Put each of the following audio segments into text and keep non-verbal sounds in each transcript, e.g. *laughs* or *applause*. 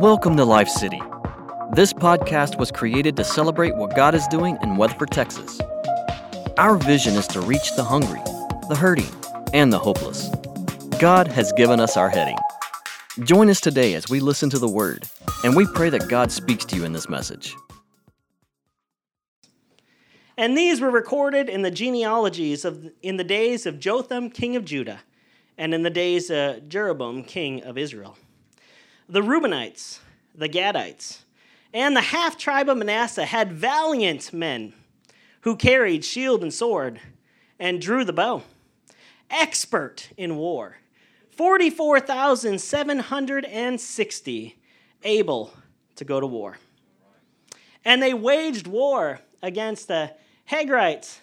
Welcome to Life City. This podcast was created to celebrate what God is doing in Weatherford, Texas. Our vision is to reach the hungry, the hurting, and the hopeless. God has given us our heading. Join us today as we listen to the Word, and we pray that God speaks to you in this message. And these were recorded in the genealogies of in the days of Jotham, king of Judah, and in the days of Jeroboam, king of Israel. The Reubenites, the Gadites, and the half tribe of Manasseh had valiant men who carried shield and sword and drew the bow, expert in war. 44,760 able to go to war. And they waged war against the Hagrites,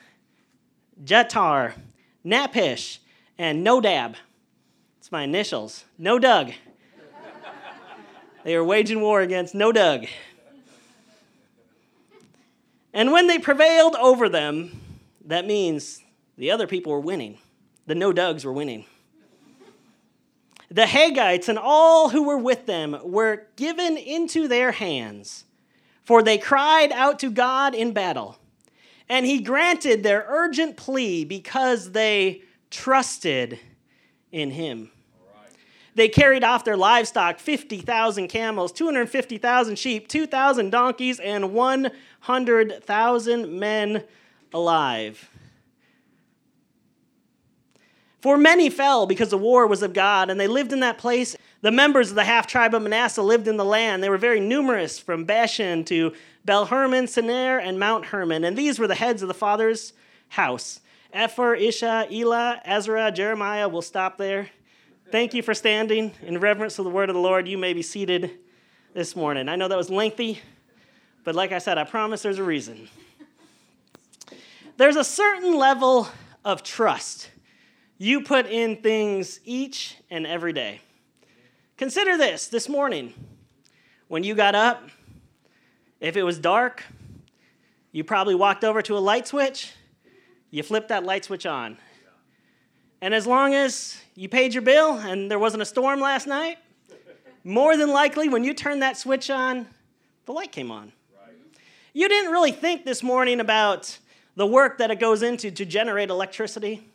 Jetar, Napish, and Nodab. It's my initials. No Doug. They were waging war against No Doug. And when they prevailed over them, that means the other people were winning. The No Dugs were winning. The Haggites and all who were with them were given into their hands, for they cried out to God in battle. And he granted their urgent plea because they trusted in him. They carried off their livestock 50,000 camels, 250,000 sheep, 2,000 donkeys, and 100,000 men alive. For many fell because the war was of God, and they lived in that place. The members of the half tribe of Manasseh lived in the land. They were very numerous from Bashan to Bel Hermon, Senir, and Mount Hermon. And these were the heads of the father's house Epher, Isha, Elah, Ezra, Jeremiah. We'll stop there. Thank you for standing in reverence of the word of the Lord. You may be seated this morning. I know that was lengthy, but like I said, I promise there's a reason. There's a certain level of trust you put in things each and every day. Consider this this morning. When you got up, if it was dark, you probably walked over to a light switch, you flipped that light switch on. And as long as you paid your bill and there wasn't a storm last night, more than likely when you turned that switch on, the light came on. You didn't really think this morning about the work that it goes into to generate electricity.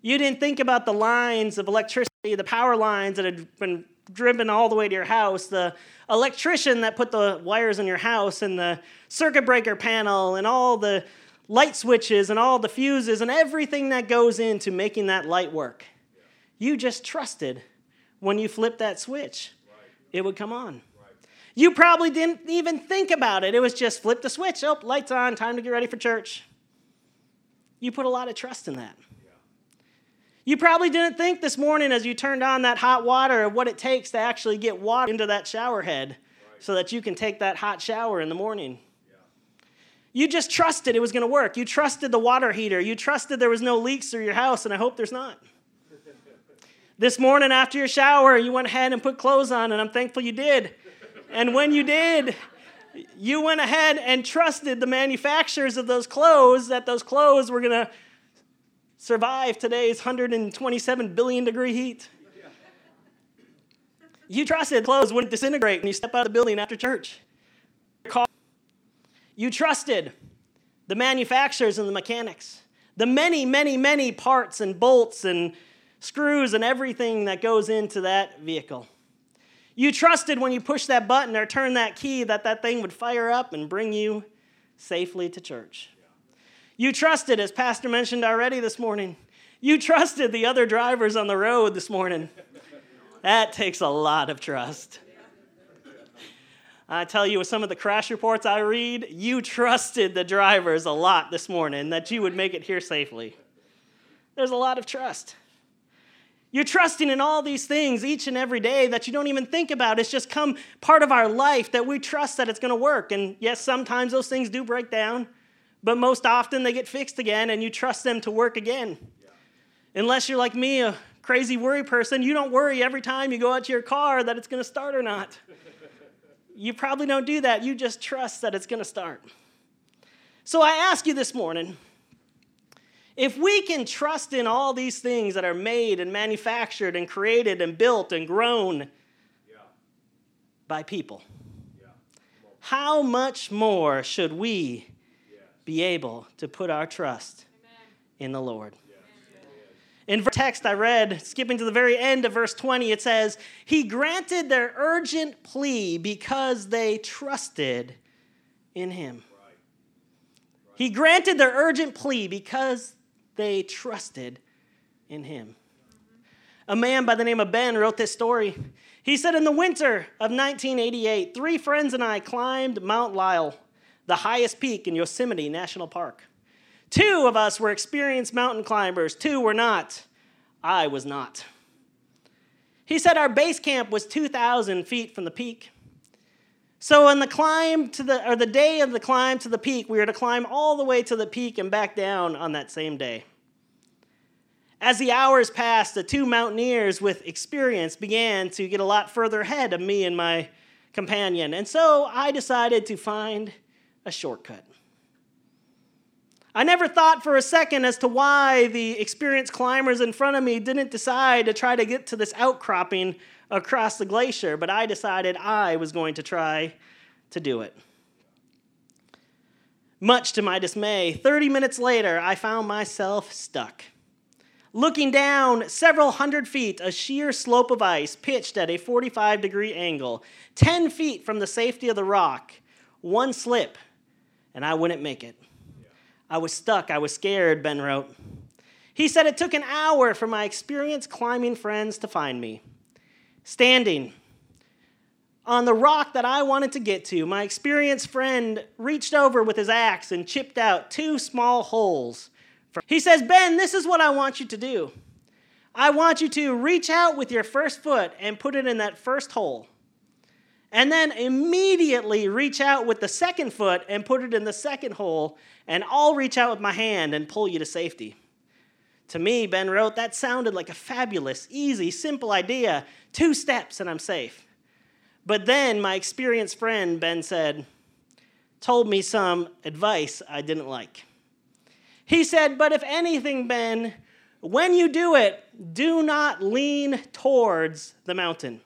You didn't think about the lines of electricity, the power lines that had been driven all the way to your house, the electrician that put the wires in your house, and the circuit breaker panel, and all the light switches, and all the fuses, and everything that goes into making that light work. You just trusted when you flipped that switch, it would come on. You probably didn't even think about it. It was just flip the switch. Oh, lights on, time to get ready for church. You put a lot of trust in that. You probably didn't think this morning as you turned on that hot water of what it takes to actually get water into that shower head right. so that you can take that hot shower in the morning. Yeah. You just trusted it was going to work. You trusted the water heater. You trusted there was no leaks through your house, and I hope there's not. This morning after your shower, you went ahead and put clothes on, and I'm thankful you did. and when you did, you went ahead and trusted the manufacturers of those clothes that those clothes were going to survive today's 127 billion degree heat. You trusted clothes wouldn't disintegrate when you step out of the building after church. You trusted the manufacturers and the mechanics, the many, many, many parts and bolts and screws and everything that goes into that vehicle. You trusted when you pushed that button or turned that key that that thing would fire up and bring you safely to church. You trusted, as Pastor mentioned already this morning, you trusted the other drivers on the road this morning. That takes a lot of trust. I tell you, with some of the crash reports I read, you trusted the drivers a lot this morning that you would make it here safely. There's a lot of trust. You're trusting in all these things each and every day that you don't even think about. It's just come part of our life that we trust that it's going to work. And yes, sometimes those things do break down but most often they get fixed again and you trust them to work again. Yeah. Unless you're like me, a crazy worry person, you don't worry every time you go out to your car that it's going to start or not. *laughs* you probably don't do that. You just trust that it's going to start. So I ask you this morning if we can trust in all these things that are made and manufactured and created and built and grown, yeah. by people. How much more should we be able to put our trust in the Lord? In the text I read, skipping to the very end of verse 20, it says, He granted their urgent plea because they trusted in Him. He granted their urgent plea because they trusted in Him. A man by the name of Ben wrote this story. He said, In the winter of 1988, three friends and I climbed Mount Lyell, the highest peak in Yosemite National Park. Two of us were experienced mountain climbers, two were not. I was not. He said our base camp was 2,000 feet from the peak. So on the climb to the or the day of the climb to the peak, we were to climb all the way to the peak and back down on that same day. As the hours passed, the two mountaineers with experience began to get a lot further ahead of me and my companion, and so I decided to find a shortcut. I never thought for a second as to why the experienced climbers in front of me didn't decide to try to get to this outcropping across the glacier, but I decided I was going to try to do it. Much to my dismay, 30 minutes later, I found myself stuck. Looking down several hundred feet, a sheer slope of ice pitched at a 45 degree angle, 10 feet from the safety of the rock, one slip, and I wouldn't make it. I was stuck. I was scared, Ben wrote. He said it took an hour for my experienced climbing friends to find me. Standing on the rock that I wanted to get to, my experienced friend reached over with his axe and chipped out two small holes. He says, Ben, this is what I want you to do. I want you to reach out with your first foot and put it in that first hole. And then immediately reach out with the second foot and put it in the second hole and I'll reach out with my hand and pull you to safety. To me, Ben wrote, that sounded like a fabulous, easy, simple idea. Two steps and I'm safe. But then my experienced friend, Ben said, told me some advice I didn't like. He said, But if anything, Ben, when you do it, do not lean towards the mountain.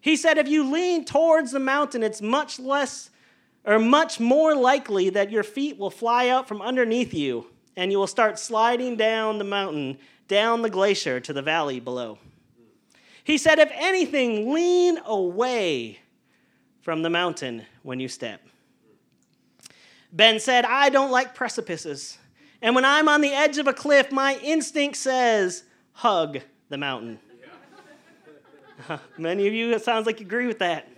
He said, If you lean towards the mountain, it's much less or much more likely that your feet will fly out from underneath you and you will start sliding down the mountain, down the glacier to the valley below. He said, If anything, lean away from the mountain when you step. Ben said, I don't like precipices. And when I'm on the edge of a cliff, my instinct says, hug the mountain. *laughs* Many of you, it sounds like you agree with that.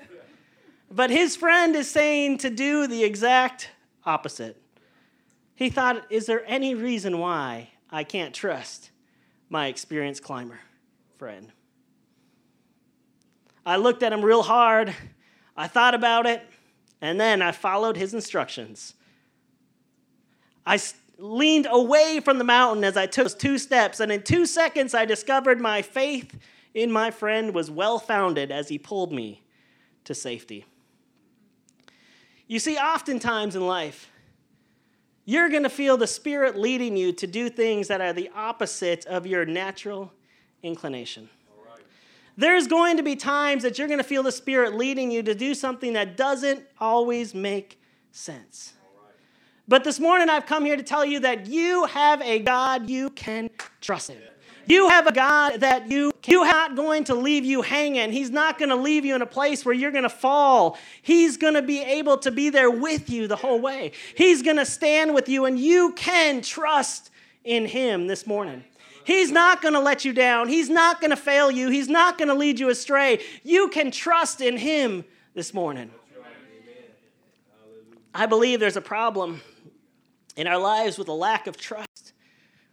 But his friend is saying to do the exact opposite. He thought, is there any reason why I can't trust my experienced climber friend? I looked at him real hard. I thought about it, and then I followed his instructions. I leaned away from the mountain as I took two steps, and in two seconds, I discovered my faith in my friend was well founded as he pulled me to safety. You see, oftentimes in life, you're going to feel the Spirit leading you to do things that are the opposite of your natural inclination. There's going to be times that you're going to feel the Spirit leading you to do something that doesn't always make sense. But this morning, I've come here to tell you that you have a God you can trust in. You have a God that you you not going to leave you hanging. He's not going to leave you in a place where you're going to fall. He's going to be able to be there with you the whole way. He's going to stand with you and you can trust in him this morning. He's not going to let you down. He's not going to fail you. He's not going to lead you astray. You can trust in him this morning. I believe there's a problem in our lives with a lack of trust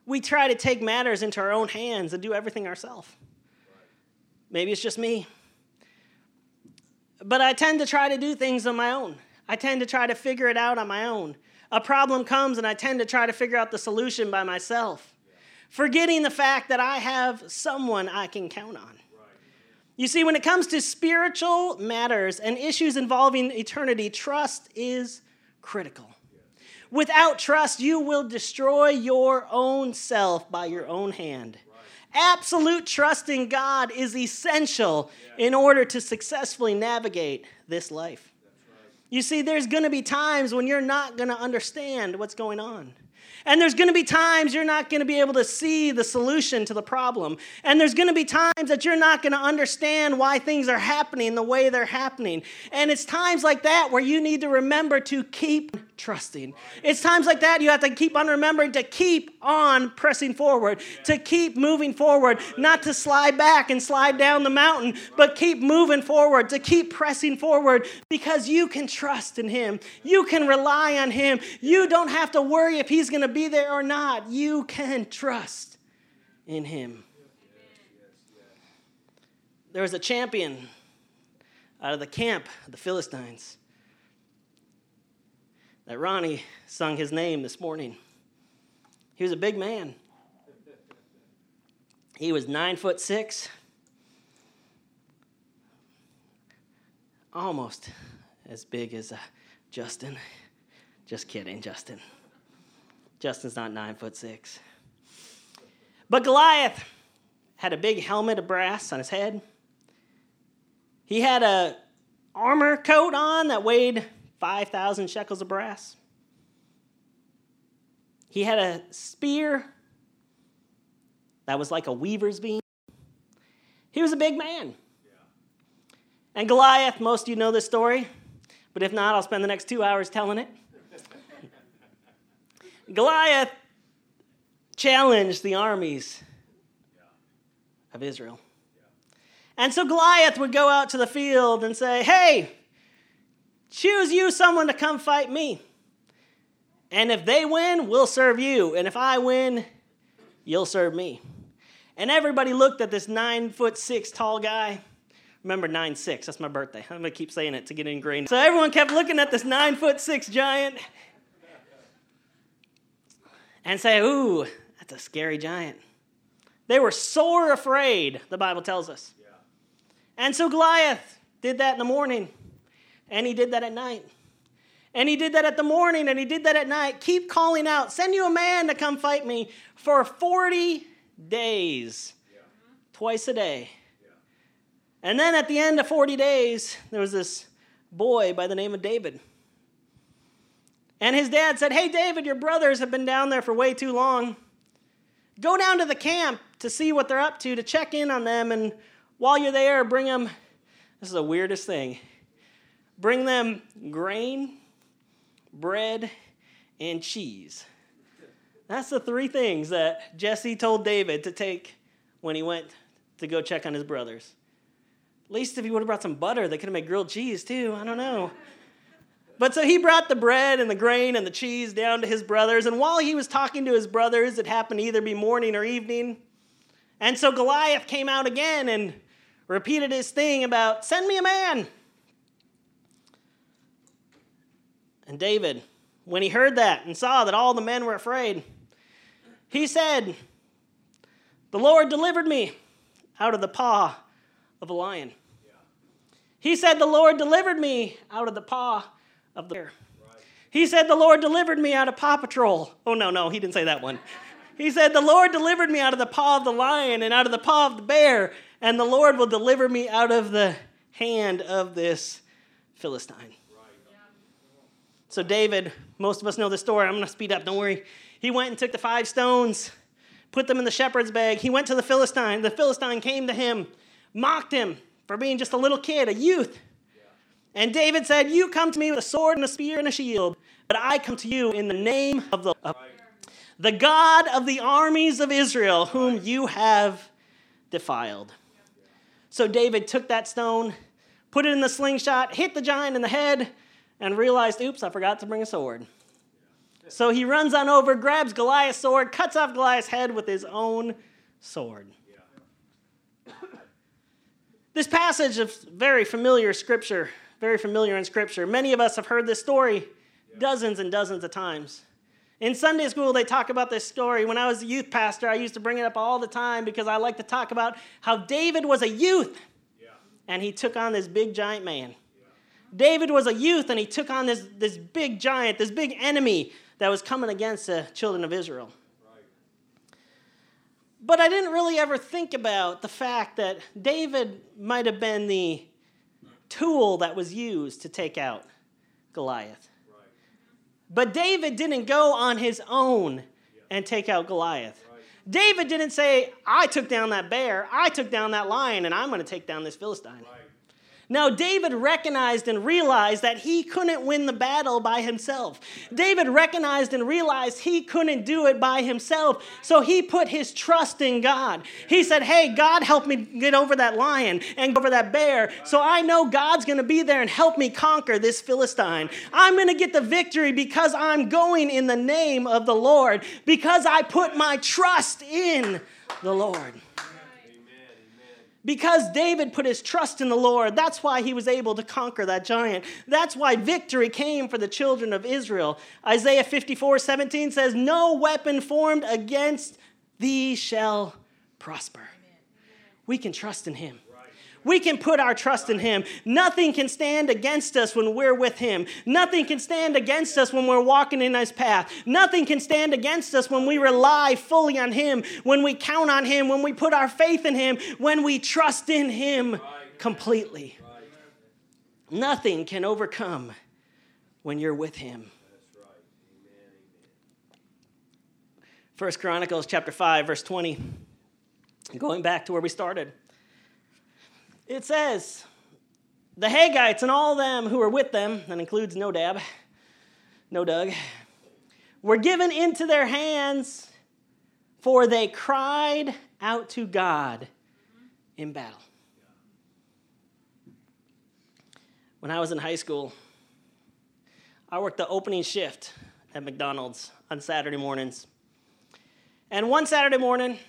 we try to take matters into our own hands and do everything ourselves. Maybe it's just me. But I tend to try to do things on my own. I tend to try to figure it out on my own. A problem comes and I tend to try to figure out the solution by myself, forgetting the fact that I have someone I can count on. You see, when it comes to spiritual matters and issues involving eternity, trust is critical. Without trust, you will destroy your own self by your own hand. Absolute trust in God is essential in order to successfully navigate this life. You see, there's going to be times when you're not going to understand what's going on. And there's going to be times you're not going to be able to see the solution to the problem. And there's going to be times that you're not going to understand why things are happening the way they're happening. And it's times like that where you need to remember to keep trusting. It's times like that you have to keep on remembering to keep on pressing forward, to keep moving forward, not to slide back and slide down the mountain, but keep moving forward, to keep pressing forward because you can trust in Him. You can rely on Him. You don't have to worry if He's going to be there or not. You can trust in Him. There was a champion out of the camp of the Philistines that Ronnie sung his name this morning. He was a big man. He was nine foot six, almost as big as uh, Justin. Just kidding, Justin. Justin's not nine foot six. But Goliath had a big helmet of brass on his head. He had a armor coat on that weighed 5,000 shekels of brass. He had a spear that was like a weaver's beam. He was a big man. And Goliath, most of you know this story, but if not, I'll spend the next two hours telling it. *laughs* Goliath challenged the armies of Israel. And so Goliath would go out to the field and say, Hey, Choose you someone to come fight me. And if they win, we'll serve you. And if I win, you'll serve me. And everybody looked at this nine foot six tall guy. Remember, nine six, that's my birthday. I'm gonna keep saying it to get ingrained. So everyone kept looking at this nine foot six giant and say, Ooh, that's a scary giant. They were sore afraid, the Bible tells us. Yeah. And so Goliath did that in the morning. And he did that at night. And he did that at the morning and he did that at night. Keep calling out, send you a man to come fight me for 40 days, yeah. twice a day. Yeah. And then at the end of 40 days, there was this boy by the name of David. And his dad said, Hey, David, your brothers have been down there for way too long. Go down to the camp to see what they're up to, to check in on them. And while you're there, bring them. This is the weirdest thing. Bring them grain, bread, and cheese. That's the three things that Jesse told David to take when he went to go check on his brothers. At least if he would have brought some butter, they could have made grilled cheese too. I don't know. But so he brought the bread and the grain and the cheese down to his brothers. And while he was talking to his brothers, it happened to either be morning or evening. And so Goliath came out again and repeated his thing about, send me a man. And David, when he heard that and saw that all the men were afraid, he said, The Lord delivered me out of the paw of a lion. He said, The Lord delivered me out of the paw of the bear. He said, The Lord delivered me out of Paw Patrol. Oh, no, no, he didn't say that one. He said, The Lord delivered me out of the paw of the lion and out of the paw of the bear, and the Lord will deliver me out of the hand of this Philistine. So, David, most of us know the story. I'm going to speed up, don't worry. He went and took the five stones, put them in the shepherd's bag. He went to the Philistine. The Philistine came to him, mocked him for being just a little kid, a youth. And David said, You come to me with a sword and a spear and a shield, but I come to you in the name of the, of the God of the armies of Israel, whom you have defiled. So David took that stone, put it in the slingshot, hit the giant in the head, and realized, oops, I forgot to bring a sword. So he runs on over, grabs Goliath's sword, cuts off Goliath's head with his own sword. This passage of very familiar scripture, very familiar in scripture. Many of us have heard this story dozens and dozens of times. In Sunday school, they talk about this story. When I was a youth pastor, I used to bring it up all the time because I like to talk about how David was a youth and he took on this big giant man. David was a youth and he took on this, this big giant, this big enemy that was coming against the children of Israel. But I didn't really ever think about the fact that David might have been the tool that was used to take out Goliath. But David didn't go on his own and take out Goliath. David didn't say, I took down that bear, I took down that lion, and I'm going to take down this Philistine. Now, David recognized and realized that he couldn't win the battle by himself. David recognized and realized he couldn't do it by himself. So he put his trust in God. He said, Hey, God, help me get over that lion and over that bear. So I know God's going to be there and help me conquer this Philistine. I'm going to get the victory because I'm going in the name of the Lord, because I put my trust in the Lord. Because David put his trust in the Lord, that's why he was able to conquer that giant. That's why victory came for the children of Israel. Isaiah 54 17 says, No weapon formed against thee shall prosper. We can trust in him. We can put our trust in Him. Nothing can stand against us when we're with Him. Nothing can stand against us when we're walking in His path. Nothing can stand against us when we rely fully on Him, when we count on Him, when we put our faith in Him, when we trust in Him completely. Nothing can overcome when you're with Him. First Chronicles chapter 5 verse 20 going back to where we started it says, the Haggites and all them who were with them, that includes Nodab, no Doug, were given into their hands, for they cried out to God in battle. When I was in high school, I worked the opening shift at McDonald's on Saturday mornings. And one Saturday morning,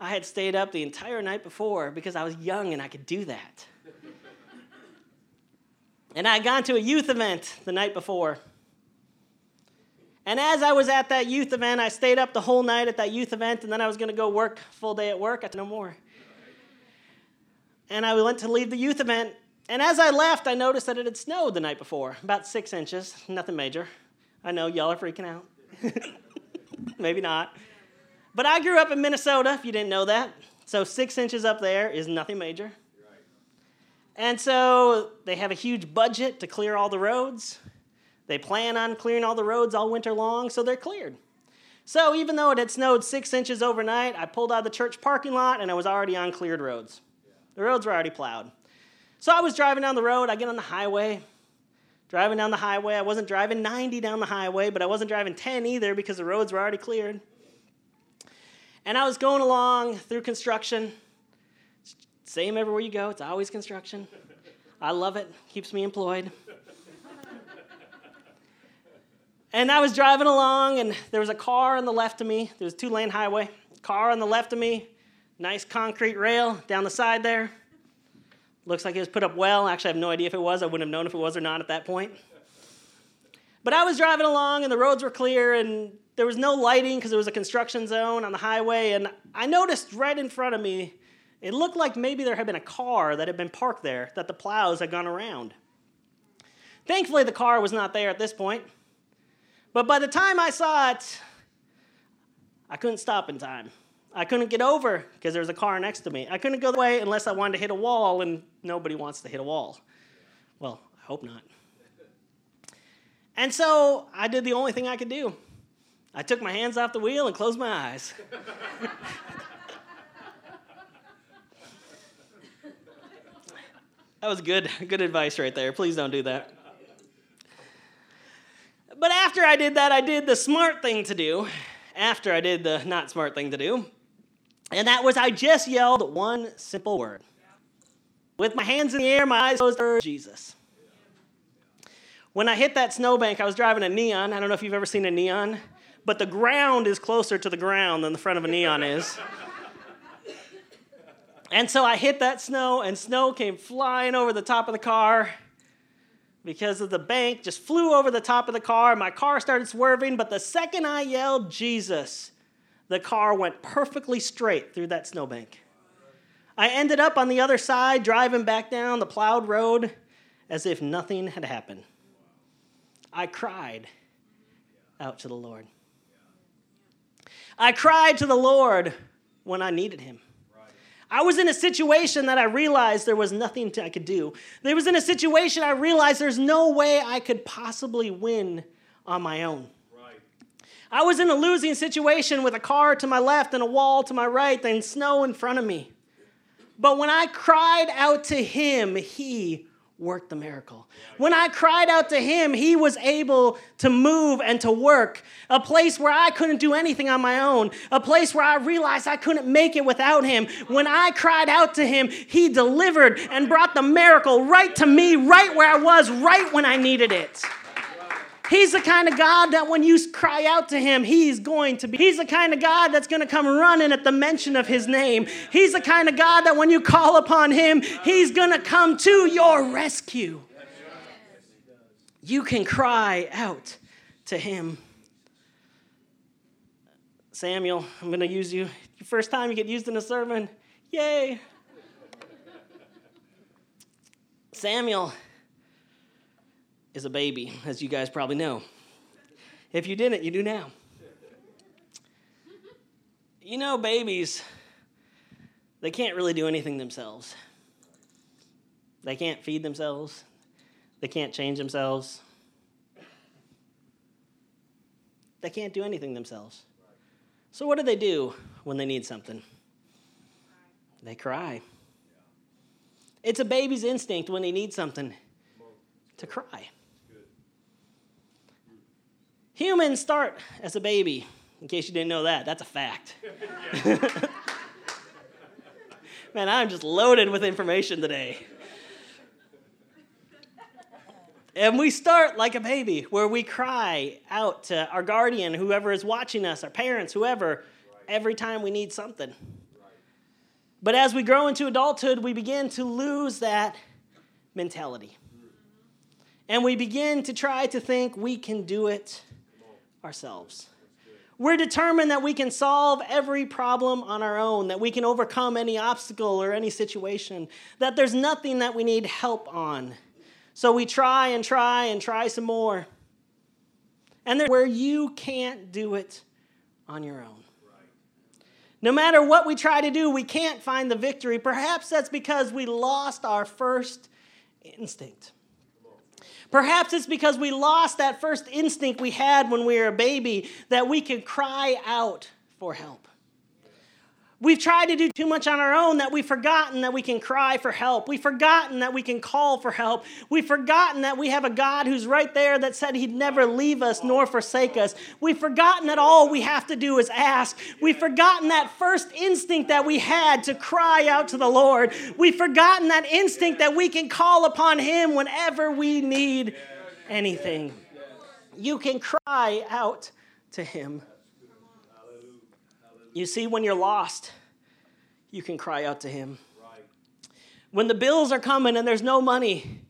I had stayed up the entire night before because I was young and I could do that. and I had gone to a youth event the night before. And as I was at that youth event, I stayed up the whole night at that youth event, and then I was going to go work full day at work. I no more. And I went to leave the youth event, and as I left, I noticed that it had snowed the night before, about six inches, nothing major. I know y'all are freaking out. *laughs* Maybe not. But I grew up in Minnesota, if you didn't know that. So six inches up there is nothing major. And so they have a huge budget to clear all the roads. They plan on clearing all the roads all winter long, so they're cleared. So even though it had snowed six inches overnight, I pulled out of the church parking lot and I was already on cleared roads. The roads were already plowed. So I was driving down the road, I get on the highway. Driving down the highway, I wasn't driving 90 down the highway, but I wasn't driving 10 either because the roads were already cleared. And I was going along through construction. Same everywhere you go, it's always construction. I love it, keeps me employed. and I was driving along, and there was a car on the left of me. There was a two lane highway. Car on the left of me, nice concrete rail down the side there. Looks like it was put up well. Actually, I have no idea if it was. I wouldn't have known if it was or not at that point. But I was driving along, and the roads were clear, and there was no lighting because it was a construction zone on the highway, and I noticed right in front of me, it looked like maybe there had been a car that had been parked there that the plows had gone around. Thankfully, the car was not there at this point. But by the time I saw it, I couldn't stop in time. I couldn't get over because there was a car next to me. I couldn't go the way unless I wanted to hit a wall, and nobody wants to hit a wall. Well, I hope not. And so I did the only thing I could do. I took my hands off the wheel and closed my eyes. that was good, good advice right there. Please don't do that. But after I did that, I did the smart thing to do. After I did the not smart thing to do. And that was I just yelled one simple word. With my hands in the air, my eyes closed, Jesus. When I hit that snowbank, I was driving a neon. I don't know if you've ever seen a neon but the ground is closer to the ground than the front of a neon is. and so I hit that snow, and snow came flying over the top of the car because of the bank, just flew over the top of the car. My car started swerving, but the second I yelled Jesus, the car went perfectly straight through that snowbank. I ended up on the other side, driving back down the plowed road as if nothing had happened. I cried out to the Lord. I cried to the Lord when I needed him. I was in a situation that I realized there was nothing I could do. There was in a situation I realized there's no way I could possibly win on my own. I was in a losing situation with a car to my left and a wall to my right and snow in front of me. But when I cried out to him, he worked the miracle. When I cried out to him, he was able to move and to work. A place where I couldn't do anything on my own, a place where I realized I couldn't make it without him. When I cried out to him, he delivered and brought the miracle right to me, right where I was, right when I needed it. He's the kind of God that when you cry out to him, he's going to be. He's the kind of God that's going to come running at the mention of his name. He's the kind of God that when you call upon him, he's going to come to your rescue. You can cry out to him. Samuel, I'm going to use you. First time you get used in a sermon. Yay. Samuel is a baby, *laughs* as you guys probably know. If you didn't, you do now. You know, babies, they can't really do anything themselves. They can't feed themselves, they can't change themselves. They can't do anything themselves. So, what do they do when they need something? They cry. It's a baby's instinct when they need something to cry. Humans start as a baby. In case you didn't know that, that's a fact. *laughs* Man, I'm just loaded with information today. And we start like a baby, where we cry out to our guardian, whoever is watching us, our parents, whoever, every time we need something. But as we grow into adulthood, we begin to lose that mentality. And we begin to try to think we can do it ourselves. We're determined that we can solve every problem on our own, that we can overcome any obstacle or any situation, that there's nothing that we need help on. So we try and try and try some more. And there's where you can't do it on your own. No matter what we try to do, we can't find the victory. Perhaps that's because we lost our first instinct. Perhaps it's because we lost that first instinct we had when we were a baby that we could cry out for help. We've tried to do too much on our own that we've forgotten that we can cry for help. We've forgotten that we can call for help. We've forgotten that we have a God who's right there that said he'd never leave us nor forsake us. We've forgotten that all we have to do is ask. We've forgotten that first instinct that we had to cry out to the Lord. We've forgotten that instinct that we can call upon him whenever we need anything. You can cry out to him. You see, when you're lost, you can cry out to Him. Right. When the bills are coming and there's no money,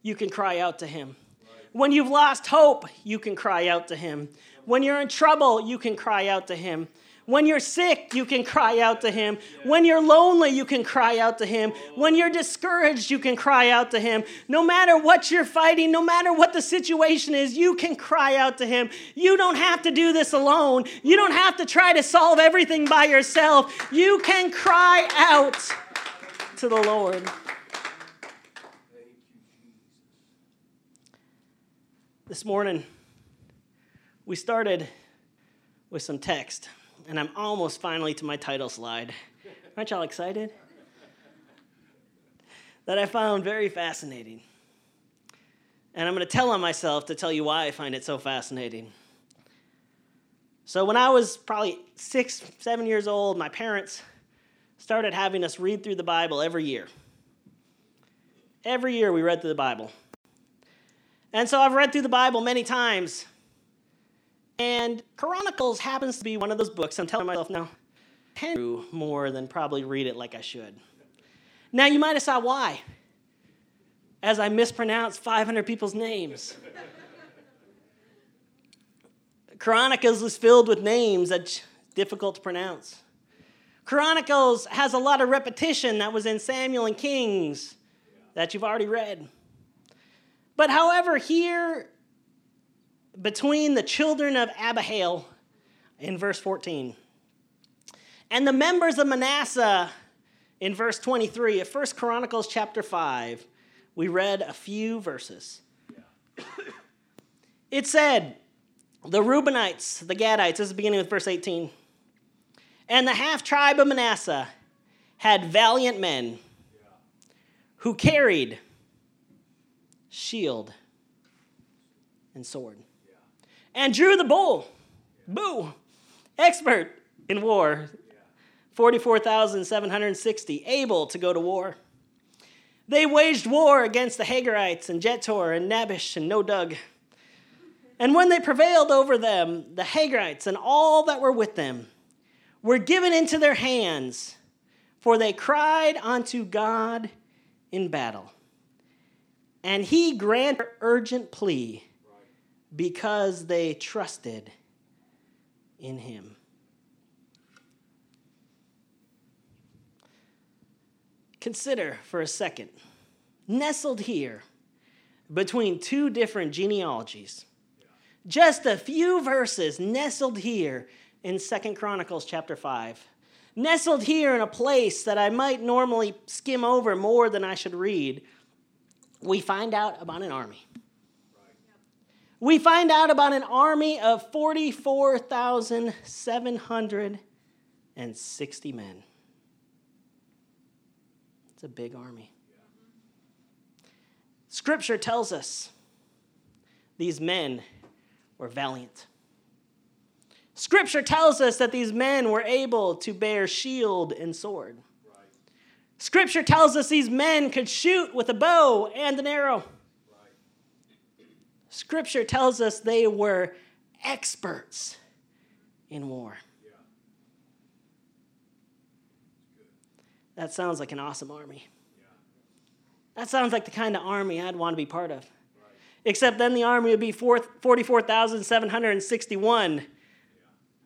you can cry out to Him. Right. When you've lost hope, you can cry out to Him. When you're in trouble, you can cry out to Him. When you're sick, you can cry out to Him. When you're lonely, you can cry out to Him. When you're discouraged, you can cry out to Him. No matter what you're fighting, no matter what the situation is, you can cry out to Him. You don't have to do this alone. You don't have to try to solve everything by yourself. You can cry out to the Lord. This morning, we started with some text and I'm almost finally to my title slide. Aren't y'all excited? that I found very fascinating. And I'm going to tell on myself to tell you why I find it so fascinating. So, when I was probably six, seven years old, my parents started having us read through the Bible every year. Every year we read through the Bible. And so I've read through the Bible many times, and Chronicles happens to be one of those books I'm telling myself now, do more than probably read it like I should. Now you might have saw why, as I mispronounced 500 people's names. Chronicles is filled with names that's difficult to pronounce. Chronicles has a lot of repetition that was in Samuel and Kings that you've already read. But however, here between the children of Abihail in verse 14 And the members of Manasseh, in verse 23 of 1 Chronicles chapter 5, we read a few verses. *coughs* It said, the Reubenites, the Gadites, this is beginning with verse 18, and the half tribe of Manasseh had valiant men who carried shield and sword and drew the bull. Boo! Expert in war. 44,760, able to go to war. They waged war against the Hagarites and Jetor and Nabish and Nodug. And when they prevailed over them, the Hagarites and all that were with them were given into their hands, for they cried unto God in battle. And he granted urgent plea because they trusted in him. Consider for a second, nestled here between two different genealogies, just a few verses nestled here in Second Chronicles chapter 5. Nestled here in a place that I might normally skim over more than I should read, we find out about an army. We find out about an army of 44,760 men. It's a big army. Scripture tells us these men were valiant. Scripture tells us that these men were able to bear shield and sword. Scripture tells us these men could shoot with a bow and an arrow. Scripture tells us they were experts in war. That sounds like an awesome army. That sounds like the kind of army I'd want to be part of. Except then the army would be 44,761,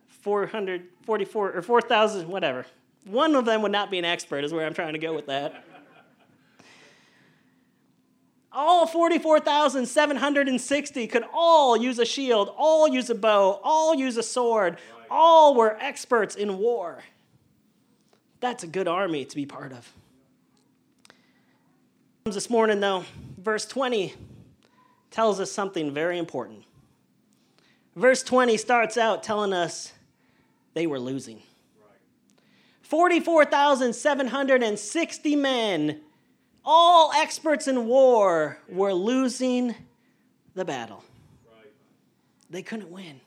444, or 4,000, whatever. One of them would not be an expert, is where I'm trying to go with that. All 44,760 could all use a shield, all use a bow, all use a sword, all were experts in war. That's a good army to be part of. This morning, though, verse 20 tells us something very important. Verse 20 starts out telling us they were losing. 44,760 men, all experts in war, were losing the battle. They couldn't win.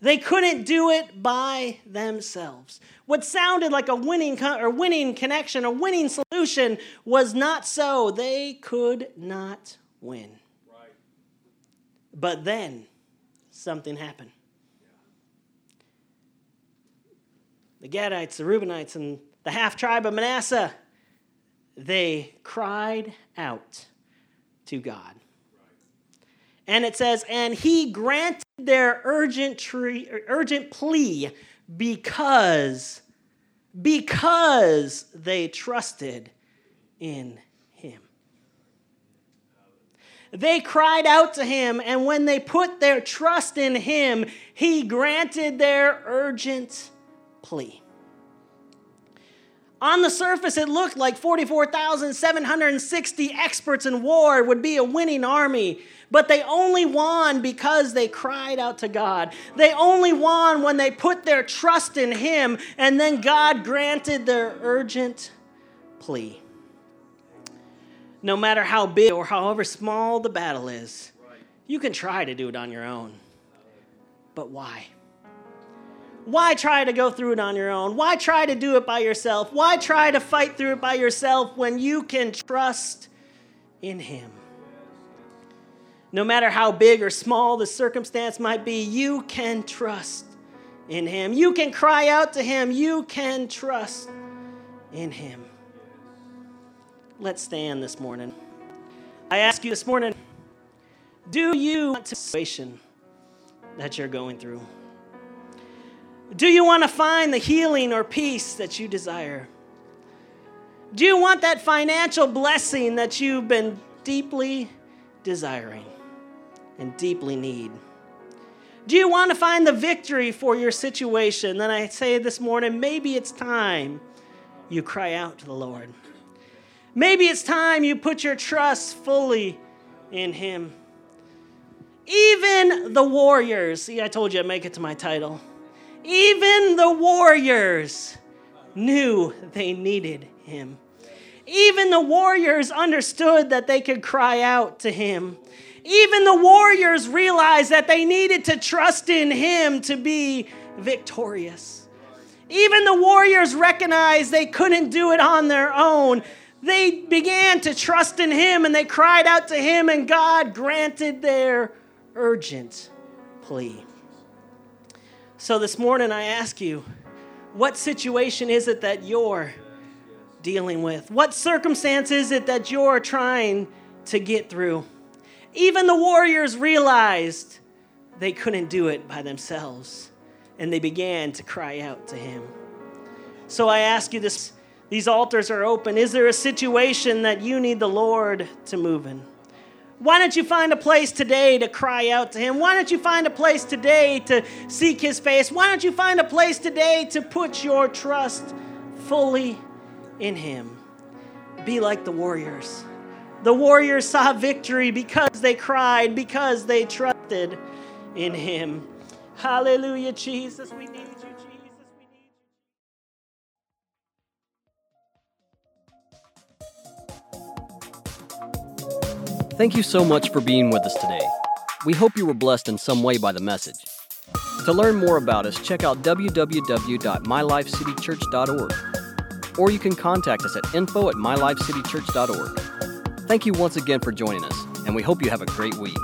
They couldn't do it by themselves. What sounded like a winning or winning connection, a winning solution, was not so. They could not win. Right. But then something happened. The Gadites, the Reubenites, and the half tribe of Manasseh, they cried out to God. And it says, and he granted their urgent, tree, urgent plea because, because they trusted in him. They cried out to him, and when they put their trust in him, he granted their urgent plea. On the surface, it looked like 44,760 experts in war would be a winning army, but they only won because they cried out to God. They only won when they put their trust in Him, and then God granted their urgent plea. No matter how big or however small the battle is, you can try to do it on your own. But why? Why try to go through it on your own? Why try to do it by yourself? Why try to fight through it by yourself when you can trust in Him? No matter how big or small the circumstance might be, you can trust in Him. You can cry out to Him. You can trust in Him. Let's stand this morning. I ask you this morning do you want the situation that you're going through? Do you want to find the healing or peace that you desire? Do you want that financial blessing that you've been deeply desiring and deeply need? Do you want to find the victory for your situation? Then I say this morning, maybe it's time you cry out to the Lord. Maybe it's time you put your trust fully in Him. Even the warriors, see, I told you I'd make it to my title. Even the warriors knew they needed Him. Even the warriors understood that they could cry out to Him. Even the warriors realized that they needed to trust in Him to be victorious. Even the warriors recognized they couldn't do it on their own. They began to trust in Him and they cried out to Him, and God granted their urgent plea. So this morning, I ask you, what situation is it that you're dealing with? What circumstance is it that you're trying to get through? Even the warriors realized they couldn't do it by themselves, and they began to cry out to him. So I ask you this these altars are open. Is there a situation that you need the Lord to move in? Why don't you find a place today to cry out to Him? Why don't you find a place today to seek His face? Why don't you find a place today to put your trust fully in Him? Be like the warriors. The warriors saw victory because they cried, because they trusted in Him. Hallelujah, Jesus. We need Thank you so much for being with us today. We hope you were blessed in some way by the message. To learn more about us, check out www.mylifecitychurch.org or you can contact us at info at mylifecitychurch.org. Thank you once again for joining us, and we hope you have a great week.